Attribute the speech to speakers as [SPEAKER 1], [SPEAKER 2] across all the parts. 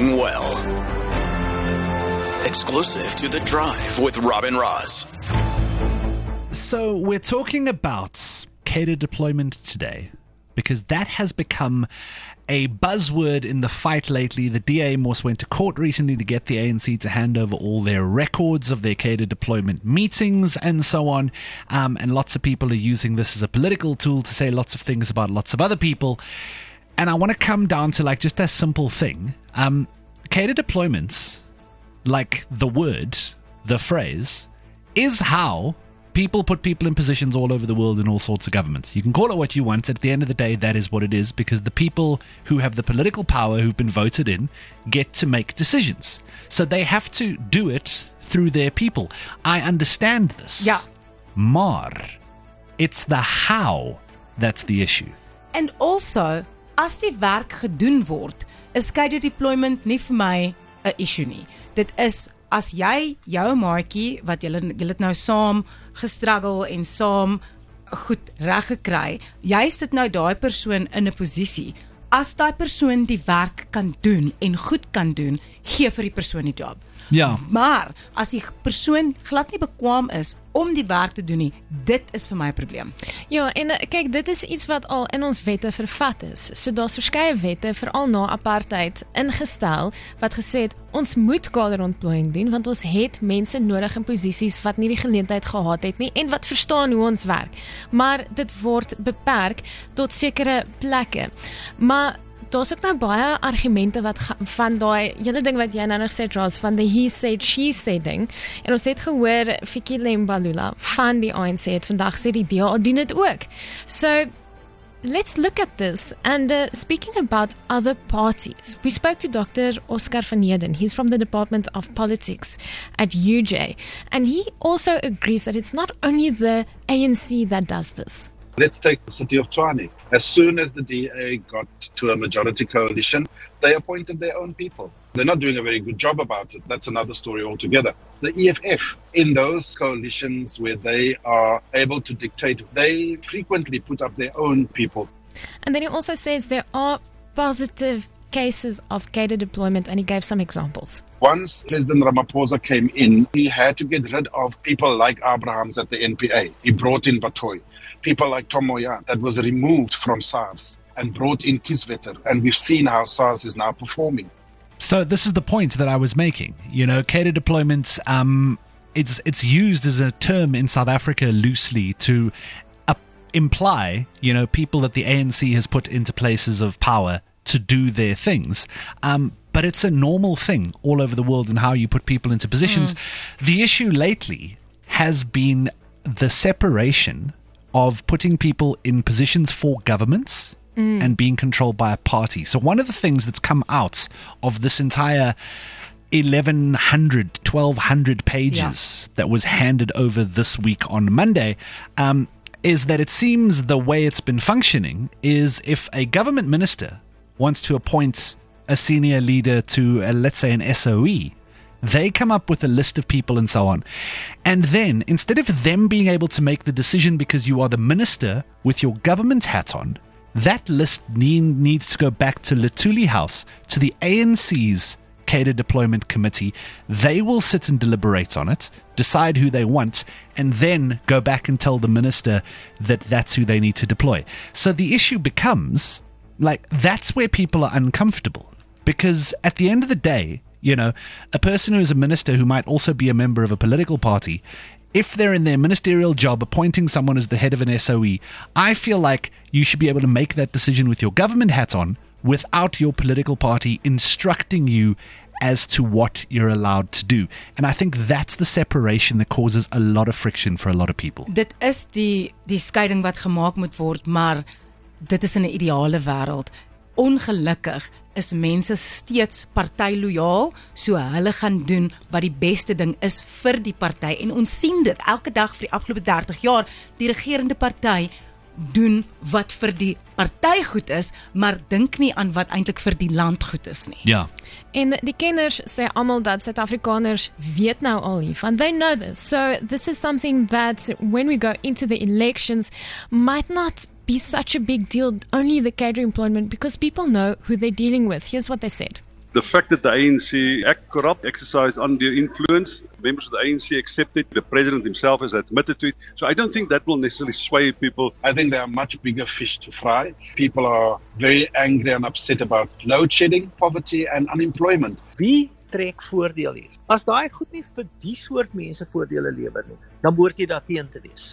[SPEAKER 1] Well. Exclusive to The Drive with Robin Ross.
[SPEAKER 2] So, we're talking about cadre deployment today because that has become a buzzword in the fight lately. The DA Morse went to court recently to get the ANC to hand over all their records of their cadre deployment meetings and so on. Um, and lots of people are using this as a political tool to say lots of things about lots of other people. And I want to come down to like just a simple thing. Um, cadre deployments, like the word, the phrase, is how people put people in positions all over the world in all sorts of governments. You can call it what you want. At the end of the day, that is what it is because the people who have the political power who've been voted in get to make decisions. So they have to do it through their people. I understand this.
[SPEAKER 3] Yeah.
[SPEAKER 2] Mar. it's the how that's the issue.
[SPEAKER 3] And also, as die werk gedoen word, is cater deployment nie vir my 'n issue nie. Dit is as jy jou maatjie wat julle julle het nou saam gestruggle en saam goed reg gekry, jy sit nou daai persoon in 'n posisie. As daai persoon die werk kan doen en goed kan doen, gee vir die persoon die job.
[SPEAKER 2] Ja.
[SPEAKER 3] Maar as die persoon glad nie bekwam is om die werk te doen nie, dit is vir my 'n probleem.
[SPEAKER 4] Ja, en uh, kyk, dit is iets wat al in ons wette vervat is. So daar's verskeie wette veral na apartheid ingestel wat gesê het ons moet kaderontplooiing doen want ons het mense nodig in posisies wat nie die geleentheid gehad het nie en wat verstaan hoe ons werk. Maar dit word beperk tot sekere plekke. Maar daar's ook nou baie argumente wat van daai hele ding wat jy nou nog sê Ross van the he said she said ding. En ons het gehoor Fikile Mbalula van die ANC het vandag sê die DA doen dit ook. So Let's look at this. And uh, speaking about other parties, we spoke to Dr. Oscar van Heerden. He's from the Department of Politics at UJ. And he also agrees that it's not only the ANC that does this.
[SPEAKER 5] Let's take the city of Tshwane. As soon as the DA got to a majority coalition, they appointed their own people. They're not doing a very good job about it. That's another story altogether. The EFF, in those coalitions where they are able to dictate, they frequently put up their own people.
[SPEAKER 4] And then he also says there are positive cases of cadre deployment, and he gave some examples.
[SPEAKER 5] Once President Ramaphosa came in, he had to get rid of people like Abrahams at the NPA. He brought in Batohi. People like Tom Moyane that was removed from SARS and brought in Kieswetter. And we've seen how SARS is now performing.
[SPEAKER 2] So this is the point that I was making. You know, cadre deployments. Um, it's it's used as a term in South Africa loosely to uh, imply, you know, people that the ANC has put into places of power to do their things. Um, but it's a normal thing all over the world in how you put people into positions. The issue lately has been the separation of putting people in positions for governments and being controlled by a party. So one of the things that's come out of this entire 1100 1200 pages that was handed over this week on Monday um, is that it seems the way it's been functioning is if a government minister wants to appoint a senior leader to, uh, let's say, an SOE, they come up with a list of people and so on. And then, instead of them being able to make the decision because you are the minister with your government hat on, that list need, needs to go back to Luthuli House, to the ANC's Cadre Deployment Committee. They will sit and deliberate on it, decide who they want, and then go back and tell the minister that that's who they need to deploy. So the issue becomes like that's where people are uncomfortable because at the end of the day, you know, a person who is a minister who might also be a member of a political party, if they're in their ministerial job appointing someone as the head of an SOE, I feel like you should be able to make that decision with your government hat on without your political party instructing you as to what you're allowed to do. And I think that's the separation that causes a lot of friction for a lot of people.
[SPEAKER 3] Dit is die die skeiding wat gemaak moet word, maar dit is in 'n ideale wêreld. Ongelukkig is mense steeds partylojaal, so hulle gaan doen wat die beste ding is vir die party en ons sien dit elke dag vir die afgelope 30 jaar. Die regerende party doen wat vir die party goed is, maar dink nie aan wat eintlik vir die land goed is nie.
[SPEAKER 2] Ja.
[SPEAKER 4] En die kenners sê almal dat Suid-Afrikaners weet nou al hiervan. They know this. So this is something that when we go into the elections might not be such a big deal only the cadre employment because people know who they're dealing with. Here's what they said.
[SPEAKER 6] The fact that the ANC act corrupt, exercise undue influence, members of the ANC accepted, the president himself has admitted to it. So I don't think that will necessarily sway people.
[SPEAKER 5] I think there are much bigger fish to fry. People are very angry and upset about load shedding, poverty, and unemployment.
[SPEAKER 7] Wie trek voordeel hier? As daai goed nie vir die soort mense voordele lewer nie, dan behoort jy daarteen te wees.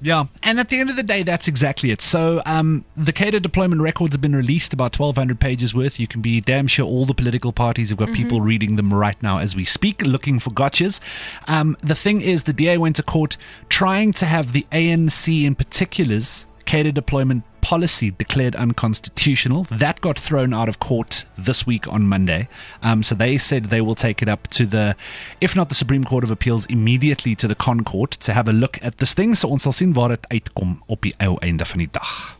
[SPEAKER 2] Yeah, and at the end of the day, that's exactly it. So, um, the cadre deployment records have been released, about 1,200 pages worth. You can be damn sure all the political parties have got people reading them right now as we speak, looking for gotchas. Um, the thing is, the DA went to court trying to have the ANC in particular's cadre deployment policy declared unconstitutional. That got thrown out of court this week on Monday. Um, so they said they will take it up to the, if not the Supreme Court of Appeals, immediately to the Con Court to have a look at this thing. So ons sal sien waar dit uitkom op die ou einde van die dag.